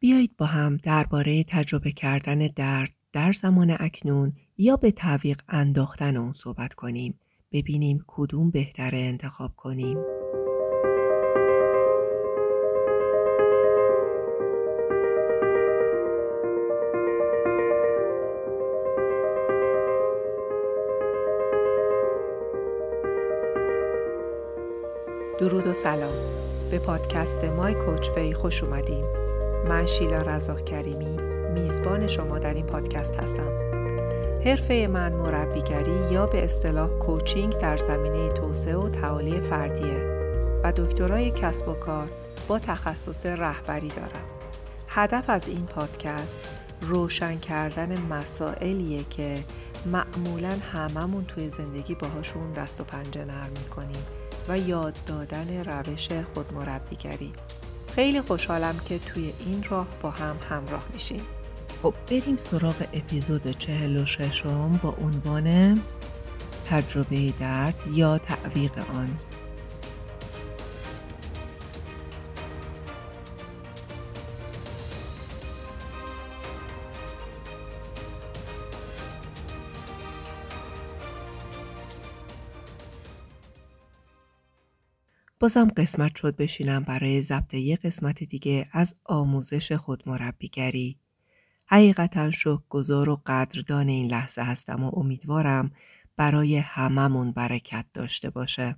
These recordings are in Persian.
بیایید با هم درباره تجربه کردن درد در زمان اکنون یا به تعویق انداختن اون صحبت کنیم. ببینیم کدوم بهتره انتخاب کنیم. درود و سلام به پادکست مای کوچ وی خوش اومدین من شیلا رزاق کریمی میزبان شما در این پادکست هستم. حرفه من مربیگری یا به اصطلاح کوچینگ در زمینه توسعه و تعالی فردیه و دکترای کسب و کار با تخصص رهبری دارم. هدف از این پادکست روشن کردن مسائلیه که معمولا هممون توی زندگی باهاشون دست و پنجه نرم می‌کنیم و یاد دادن روش خودمربیگری. خیلی خوشحالم که توی این راه با هم همراه میشیم. خب بریم سراغ اپیزود 46 با عنوان تجربه درد یا تعویق آن. بازم قسمت شد بشینم برای ضبط یه قسمت دیگه از آموزش خودمربیگری. حقیقتا شک گذار و قدردان این لحظه هستم و امیدوارم برای هممون برکت داشته باشه.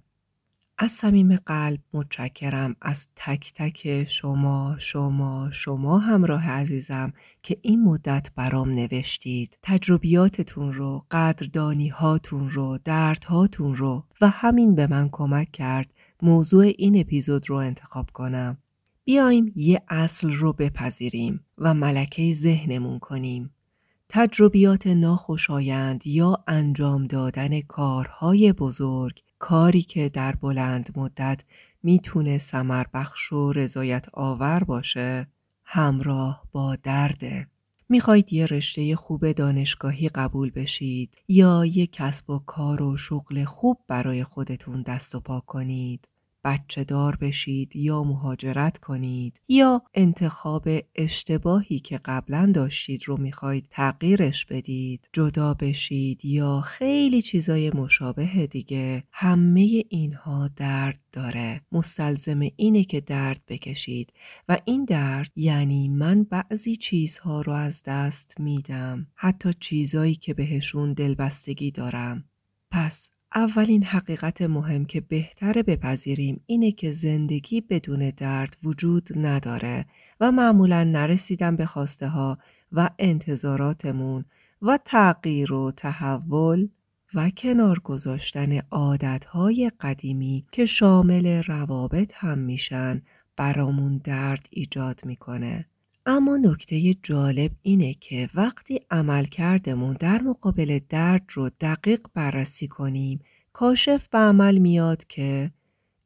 از صمیم قلب متشکرم از تک تک شما شما شما همراه عزیزم که این مدت برام نوشتید تجربیاتتون رو قدردانی هاتون رو دردهاتون رو و همین به من کمک کرد موضوع این اپیزود رو انتخاب کنم. بیایم یه اصل رو بپذیریم و ملکه ذهنمون کنیم. تجربیات ناخوشایند یا انجام دادن کارهای بزرگ کاری که در بلند مدت می‌تونه سمر بخش و رضایت آور باشه همراه با درده. می‌خواید یه رشته خوب دانشگاهی قبول بشید یا یه کسب و کار و شغل خوب برای خودتون دست و پا کنید. بچه دار بشید یا مهاجرت کنید یا انتخاب اشتباهی که قبلا داشتید رو می‌خواید تغییرش بدید. جدا بشید یا خیلی چیزای مشابه دیگه. همه اینها درد داره. مستلزم اینه که درد بکشید. و این درد یعنی من بعضی چیزها رو از دست میدم. حتی چیزایی که بهشون دلبستگی دارم. پس اولین حقیقت مهم که بهتره بپذیریم اینه که زندگی بدون درد وجود نداره و معمولا نرسیدن به خواسته ها و انتظاراتمون و تغییر و تحول و کنار گذاشتن عادتهای قدیمی که شامل روابط هم میشن برامون درد ایجاد می‌کنه. اما نکته جالب اینه که وقتی عمل کردمون در مقابل درد رو دقیق بررسی کنیم کاشف به عمل میاد که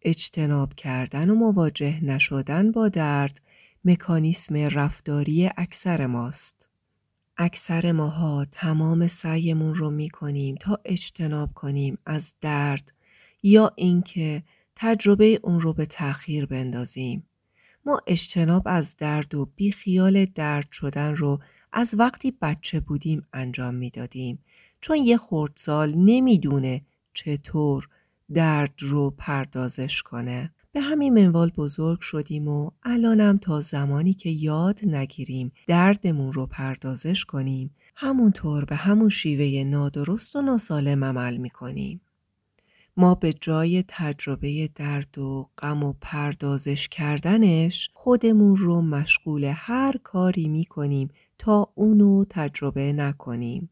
اجتناب کردن و مواجه نشدن با درد مکانیسم رفتاری اکثر ماست. اکثر ماها تمام سعیمون رو می کنیم تا اجتناب کنیم از درد یا اینکه تجربه اون رو به تأخیر بندازیم. ما اجتناب از درد و بیخیال درد شدن رو از وقتی بچه بودیم انجام می‌دادیم چون یه خردسال نمی‌دونه چطور درد رو پردازش کنه به همین منوال بزرگ شدیم و الانم تا زمانی که یاد نگیریم دردمون رو پردازش کنیم همونطور به همون شیوه نادرست و ناسالم عمل می‌کنیم. ما به جای تجربه درد و غم و پردازش کردنش خودمون رو مشغول هر کاری می‌کنیم تا اونو تجربه نکنیم.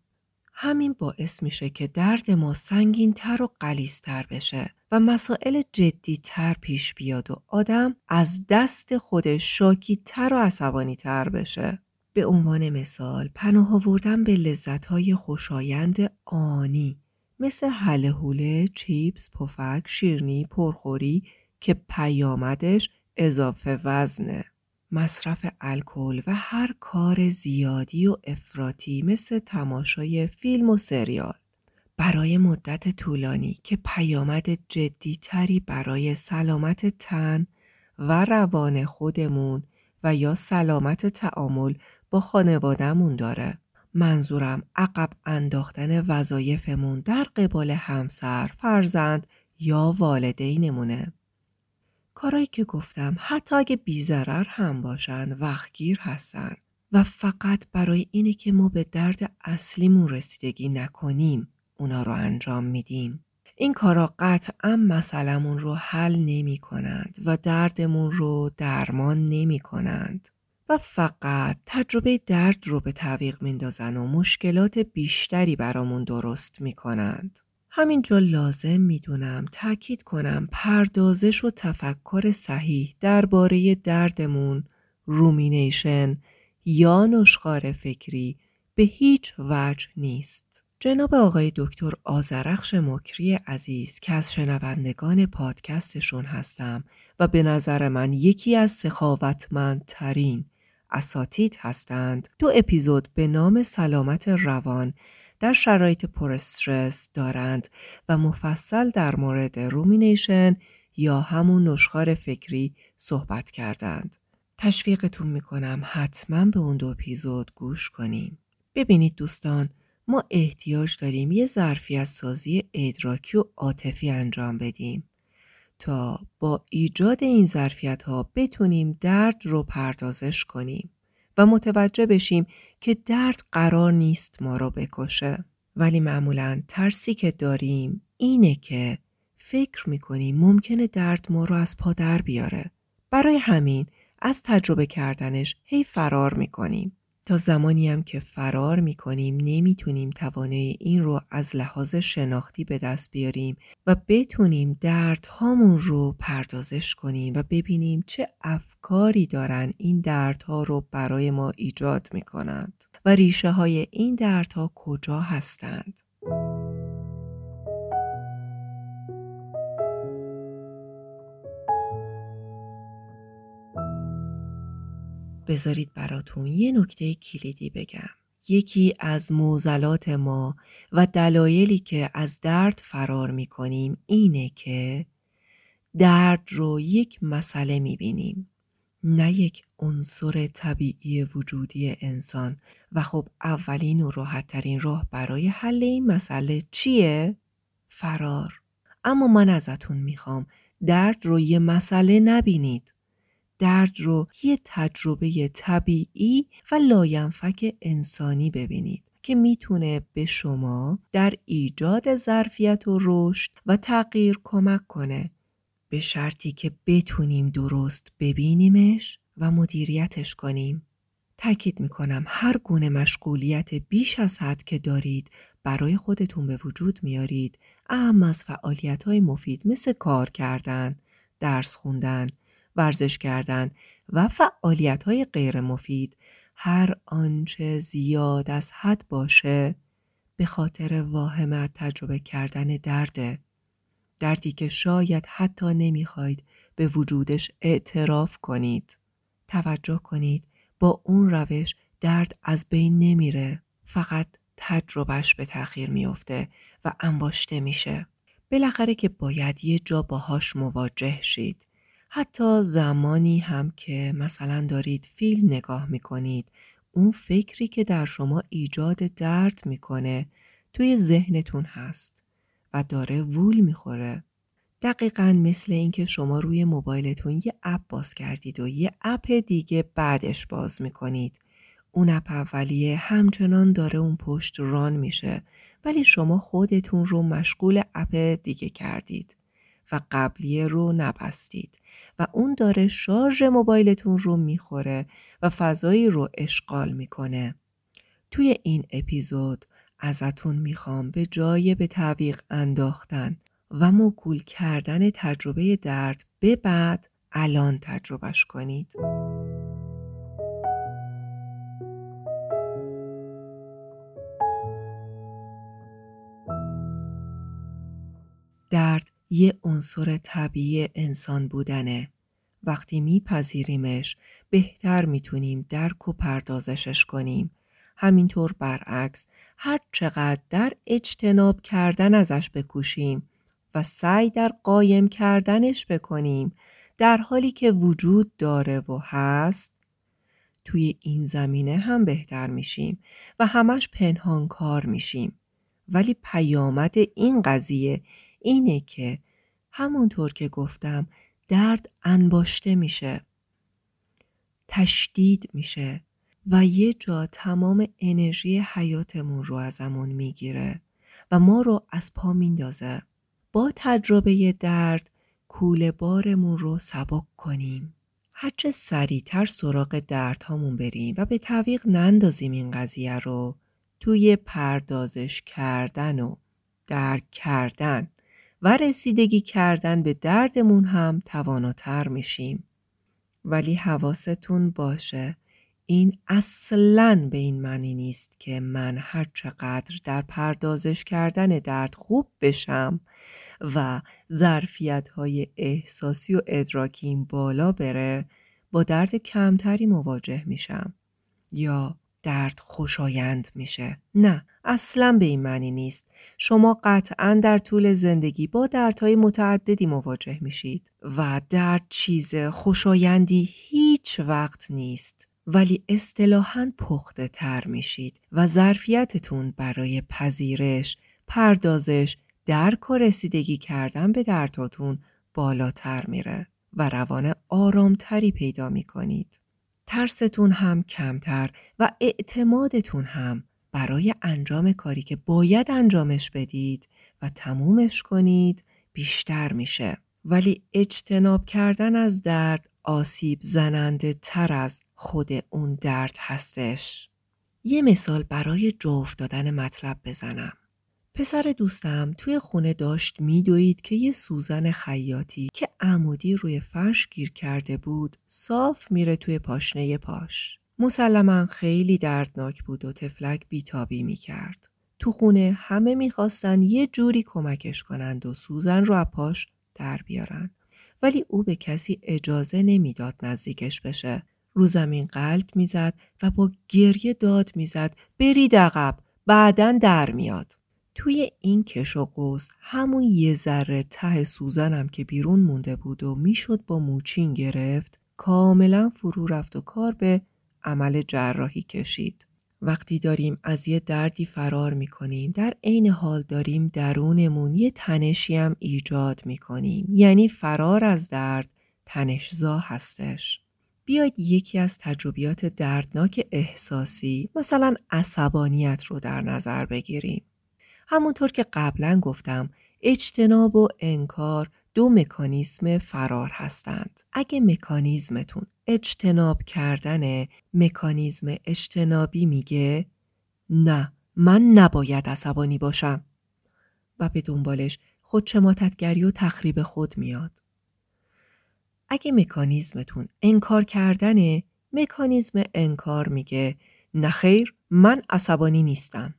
همین باعث میشه که درد ما سنگین تر و قلیستر بشه و مسائل جدی تر پیش بیاد و آدم از دست خودش شاکی تر و عصبانی تر بشه. به عنوان مثال پناه آوردن به لذت های خوشایند آنی مثل حله چیپس، پفک، شیرنی، پرخوری که پیامدش اضافه وزنه. مصرف الکل و هر کار زیادی و افراطی مثل تماشای فیلم و سریال برای مدت طولانی که پیامد جدی تری برای سلامت تن و روان خودمون و یا سلامت تعامل با خانوادهمون داره. منظورم عقب انداختن وظایفمون در قبال همسر، فرزند یا والدینمونه. کارایی که گفتم حتی اگه بیزرر هم باشن وقتگیر هستن و فقط برای اینه که ما به درد اصلیمون رسیدگی نکنیم اونا رو انجام میدیم. این کارا قطعا مسئلمون رو حل نمی کنند و دردمون رو درمان نمی کنند و فقط تجربه درد رو به تعویق میندازن و مشکلات بیشتری برامون درست می کنند. همینجا لازم می‌دونم تاکید کنم پردازش و تفکر صحیح درباره دردمون رومینیشن یا نشخار فکری به هیچ وجه نیست. جناب آقای دکتر آزرخش مکری عزیز که از شنوندگان پادکستشون هستم و به نظر من یکی از سخاوتمندترین اساتید هستند دو اپیزود به نام سلامت روان در شرایط پر استرس دارند و مفصل در مورد رومینیشن یا همون نشخار فکری صحبت کردند. تشویقتون می‌کنم حتما به اون دو اپیزود گوش کنیم. ببینید دوستان ما احتیاج داریم یه ظرفیت سازی ادراکی و عاطفی انجام بدیم تا با ایجاد این ظرفیت ها بتونیم درد رو پردازش کنیم و متوجه بشیم که درد قرار نیست ما رو بکشه. ولی معمولا ترسی که داریم اینه که فکر می‌کنیم ممکنه درد ما رو از پا در بیاره. برای همین از تجربه کردنش هی فرار می‌کنیم. تا زمانی هم که فرار می‌کنیم نمی‌تونیم توانه این رو از لحاظ شناختی به دست بیاریم و بتونیم دردهامون رو پردازش کنیم و ببینیم چه افکاری دارن این دردها رو برای ما ایجاد می‌کنند و ریشه های این دردها کجا هستند. بذارید براتون یه نکته کلیدی بگم. یکی از موزلات ما و دلایلی که از درد فرار می کنیم اینه که درد رو یک مسئله می بینیم. نه یک عنصر طبیعی وجودی انسان و خب اولین و راحتترین راه برای حل این مسئله چیه؟ فرار. اما من ازتون می‌خوام درد رو یه مسئله نبینید. درد رو یه تجربه طبیعی و لاینفک انسانی ببینید که می‌تونه به شما در ایجاد ظرفیت و رشد و تغییر کمک کنه به شرطی که بتونیم درست ببینیمش و مدیریتش کنیم. تاکید می‌کنم هر گونه مشغولیت بیش از حد که دارید برای خودتون به وجود میارید اهم از فعالیت های مفید مثل کار کردن، درس خوندن، ورزش کردن و فعالیت های غیر مفید هر آنچه زیاد از حد باشه به خاطر واهمت تجربه کردن درده. دردی که شاید حتی نمی‌خواید به وجودش اعتراف کنید. توجه کنید با اون روش درد از بین نمیره. فقط تجربهش به تأخیر میافته و انباشته میشه. بالاخره که باید یه جا باهاش مواجه شید. حتی زمانی هم که مثلا دارید فیلم نگاه می‌کنید اون فکری که در شما ایجاد درد می‌کنه توی ذهنتون هست و داره وول می‌خوره. دقیقا مثل اینکه شما روی موبایلتون یه اپ باز کردید و یه اپ دیگه بعدش باز می‌کنید. اون اپ اولیه همچنان داره اون پشت ران میشه ولی شما خودتون رو مشغول اپ دیگه کردید و قبلیه رو نبستید. اون داره شارژ موبایلتون رو می‌خوره و فضایی رو اشغال می‌کنه. توی این اپیزود ازتون می‌خوام به جای به تعویق انداختن و موکول کردن تجربه درد به بعد الان تجربهش کنید. درد یه عنصر طبیعی انسان بودنه. وقتی میپذیریمش بهتر می‌تونیم درک و پردازشش کنیم. همینطور برعکس هر چقدر در اجتناب کردن ازش بکوشیم و سعی در قایم کردنش بکنیم در حالی که وجود داره و هست توی این زمینه هم بهتر میشیم و همش پنهان کار میشیم. ولی پیامد این قضیه اینه که همونطور که گفتم درد انباشته میشه. تشدید میشه و یه جا تمام انرژی حیاتمون رو ازمون می‌گیره و ما رو از پا میندازه. با تجربه درد کوله بارمون رو سبک کنیم. هرچه سریعتر سراغ دردهامون بریم و به تعویق نندازیم این قضیه رو توی پردازش کردن و درک کردن و رسیدگی کردن به دردمون هم تواناتر میشیم. ولی حواستون باشه این اصلا به این معنی نیست که من هر چقدر در پردازش کردن درد خوب بشم و ظرفیت های احساسی و ادراکیم بالا بره با درد کمتری مواجه میشم. یا درد خوشایند میشه. نه. اصلا به این معنی نیست شما قطعا در طول زندگی با دردهای متعددی مواجه میشید و درد چیز خوشایندی هیچ وقت نیست ولی اصطلاحا پخته تر میشید و ظرفیتتون برای پذیرش، پردازش، درک و رسیدگی کردن به درداتون بالاتر میره و روان آرامتری پیدا می‌کنید. ترستون هم کمتر و اعتمادتون هم برای انجام کاری که باید انجامش بدید و تمومش کنید بیشتر میشه. ولی اجتناب کردن از درد آسیب زننده تر از خود اون درد هستش. یه مثال برای جا افتادن مطلب بزنم. پسر دوستم توی خونه داشت میدوید که یه سوزن خیاطی که عمودی روی فرش گیر کرده بود صاف میره توی پاشنه پاش. مسلما خیلی دردناک بود و تفلک بیتابی می‌کرد. تو خونه همه می‌خواستن یه جوری کمکش کنند و سوزن رو پاش در بیارن. ولی او به کسی اجازه نمی‌داد نزدیکش بشه. رو زمین قلب می‌زد و با گریه داد می‌زد برید عقب بعدا در میاد. توی این کش و قوس همون یه ذره ته سوزنم که بیرون مونده بود و می‌شد با موچین گرفت کاملا فرو رفت و کار به عمل جراحی کشید. وقتی داریم از یه دردی فرار می‌کنیم در عین حال داریم درونمون یه تنشی هم ایجاد می‌کنیم یعنی فرار از درد تنشزا هستش بیاید یکی از تجربیات دردناک احساسی مثلا عصبانیت رو در نظر بگیریم همونطور که قبلا گفتم اجتناب و انکار دو مکانیزم فرار هستند. اگه مکانیزمتون اجتناب کردن مکانیزم اجتنابی میگه نه من نباید عصبانی باشم و به دنبالش خودشماتتگری و تخریب خود میاد. اگه مکانیزمتون انکار کردن مکانیزم انکار میگه نخیر من عصبانی نیستم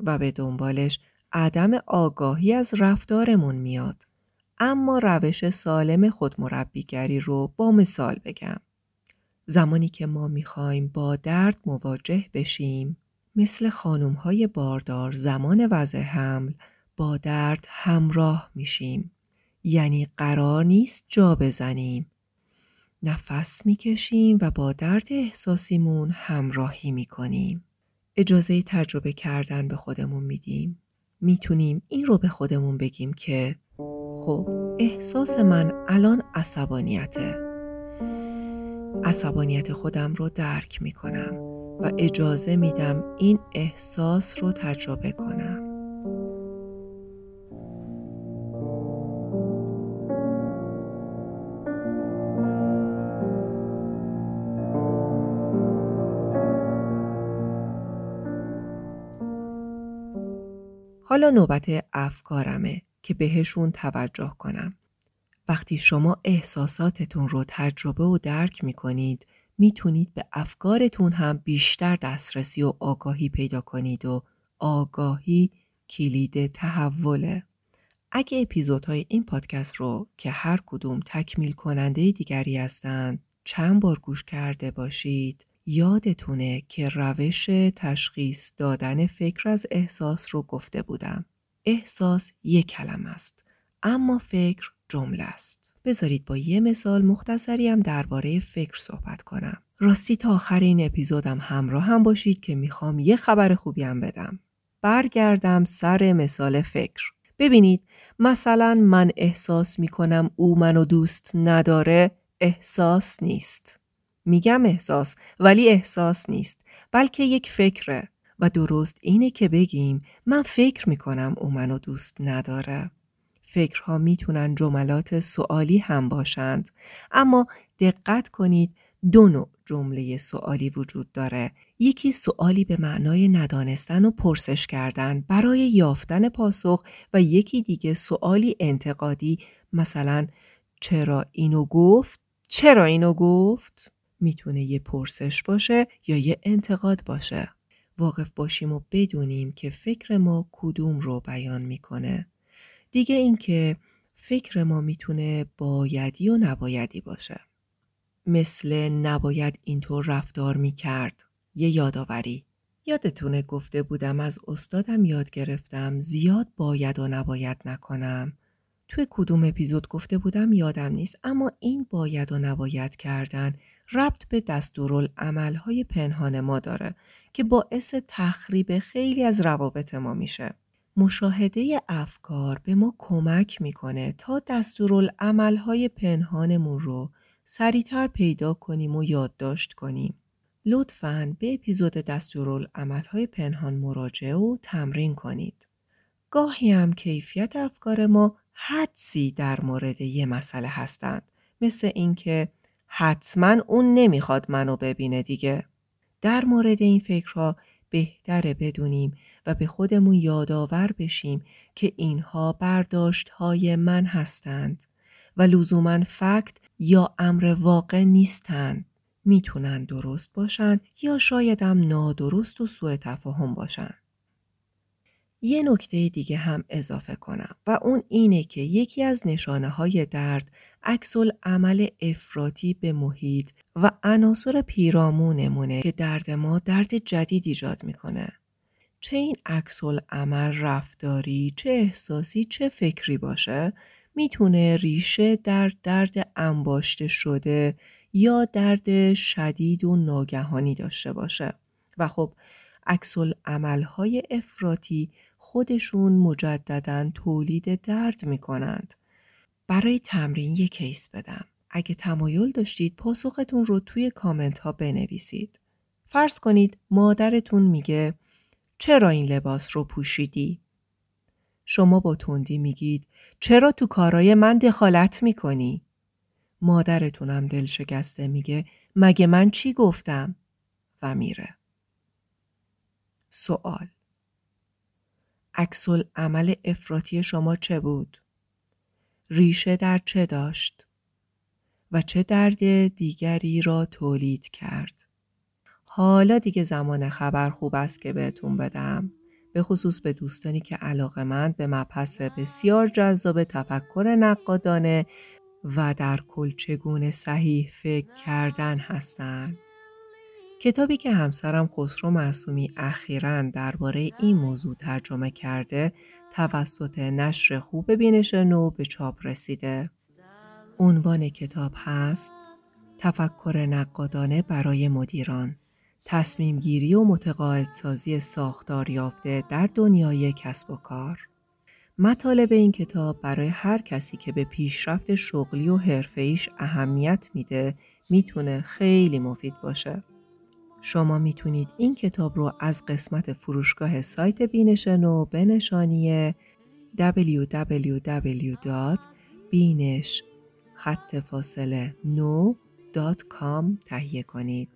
و به دنبالش عدم آگاهی از رفتارمون میاد. اما روش سالم خودمربیگری رو با مثال بگم. زمانی که ما می‌خوایم با درد مواجه بشیم مثل خانوم های باردار زمان وضع حمل با درد همراه میشیم. یعنی قرار نیست جا بزنیم. نفس می‌کشیم و با درد احساسیمون همراهی می‌کنیم. اجازه تجربه کردن به خودمون میدیم. می‌تونیم این رو به خودمون بگیم که خب احساس من الان عصبانیته. عصبانیت خودم رو درک می‌کنم و اجازه میدم این احساس رو تجربه کنم. حالا نوبت افکارمه که بهشون توجه کنم. وقتی شما احساساتتون رو تجربه و درک می کنید می‌تونید به افکارتون هم بیشتر دسترسی و آگاهی پیدا کنید و آگاهی کلید تحوله. اگه اپیزودهای این پادکست رو که هر کدوم تکمیل کننده دیگری هستند چند بار گوش کرده باشید یادتونه که روش تشخیص دادن فکر از احساس رو گفته بودم. احساس یک کلم است. اما فکر جمله است. بذارید با یه مثال مختصری هم درباره فکر صحبت کنم. راستی تا آخر این اپیزودم همراه هم باشید که می‌خوام یه خبر خوبی هم بدم. برگردم سر مثال فکر. ببینید مثلا من احساس می‌کنم او منو دوست نداره احساس نیست. میگم احساس ولی احساس نیست بلکه یک فکره و درست اینه که بگیم من فکر می‌کنم او منو دوست نداره. فکرها می‌تونن جملات سوالی هم باشند. اما دقت کنید دو نوع جمله سوالی وجود داره. یکی سوالی به معنای ندانستن و پرسش کردن برای یافتن پاسخ و یکی دیگه سوالی انتقادی. مثلا چرا اینو گفت؟ چرا اینو گفت؟ می‌تونه یه پرسش باشه یا یه انتقاد باشه. واقف باشیم و بدونیم که فکر ما کدوم رو بیان می‌کنه. دیگه اینکه فکر ما می‌تونه بایدی و نبایدی باشه. مثل نباید اینطور رفتار می‌کرد. یه یادآوری. یادتونه گفته بودم از استادم یاد گرفتم زیاد باید و نباید نکنم. توی کدوم اپیزود گفته بودم یادم نیست اما این باید و نباید کردن ربط به دستورالعملهای پنهان ما داره که باعث تخریب خیلی از روابط ما میشه. مشاهده افکار به ما کمک می‌کنه تا دستورالعملهای پنهانمون رو سریعتر پیدا کنیم و یادداشت کنیم. لطفاً به اپیزود دستورالعملهای پنهان مراجعه و تمرین کنید. گاهی هم کیفیت افکار ما حدسی در مورد یه مسئله هستند مثل اینکه حتما اون نمی‌خواد منو ببینه دیگه. در مورد این فکرها بهتره بدونیم و به خودمون یادآور بشیم که اینها برداشت های من هستند و لزوما فکت یا امر واقع نیستند. می‌تونن درست باشن یا شایدم نادرست و سوء تفاهم باشن. یه نکته دیگه هم اضافه کنم و اون اینه که یکی از نشانه های درد عکس عمل افراطی به محیط و عناصر پیرامونمونه که درد ما درد جدید ایجاد می‌کنه. چه این عکس عمل رفتاری، چه احساسی، چه فکری باشه می‌تونه ریشه در درد انباشته شده یا درد شدید و ناگهانی داشته باشه و خب عکس عملهای افراطی خودشون مجددا تولید درد می کنند. برای تمرین یک کیس بدم. اگه تمایل داشتید پاسختون رو توی کامنت ها بنویسید. فرض کنید مادرتون میگه چرا این لباس رو پوشیدی؟ شما با تندی میگید چرا تو کارای من دخالت می‌کنی؟ مادرتونم دل شکسته میگه مگه من چی گفتم؟ و میره. سوال عکس عمل افراطی شما چه بود؟ ریشه در چه داشت؟ و چه درد دیگری را تولید کرد؟ حالا دیگه زمان خبر خوب است که بهتون بدم. به خصوص به دوستانی که علاقه مند به مبحث بسیار جذاب تفکر نقادانه و در کل چگونه صحیح فکر کردن هستند. کتابی که همسرم خسرو معصومی اخیرا درباره این موضوع ترجمه کرده توسط نشر خوب بینش نو به چاپ رسیده. عنوان کتاب هست تفکر نقادانه برای مدیران تصمیم گیری و متقاعدسازی ساختار یافته در دنیای کسب و کار مطالب این کتاب برای هر کسی که به پیشرفت شغلی و حرفه‌ایش اهمیت میده می‌تونه خیلی مفید باشه. شما می‌تونید این کتاب رو از قسمت فروشگاه سایت بینش نو به نشانی www.بینش خط فاصله نو تهیه کنید.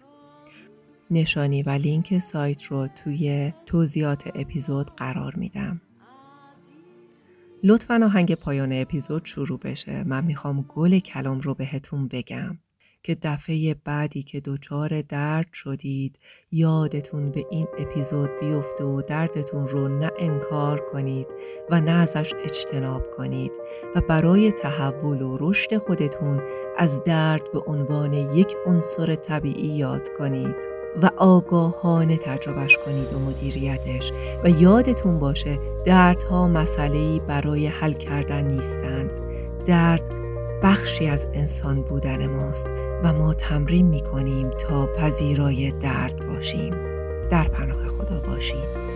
نشانی و لینک سایت رو توی توضیحات اپیزود قرار میدم. لطفا آهنگ پایان اپیزود شروع بشه. من می‌خوام گل کلام رو بهتون بگم. که دفعه بعدی که دچار درد شدید یادتون به این اپیزود بیفته و دردتون رو نه انکار کنید و نه ازش اجتناب کنید و برای تحول و رشد خودتون از درد به عنوان یک عنصر طبیعی یاد کنید و آگاهانه تجربهش کنید و مدیریتش. و یادتون باشه دردها مسئله‌ای برای حل کردن نیستند. درد بخشی از انسان بودن ماست. و ما تمرین می کنیم تا پذیرای درد باشیم. در پناه خدا باشید.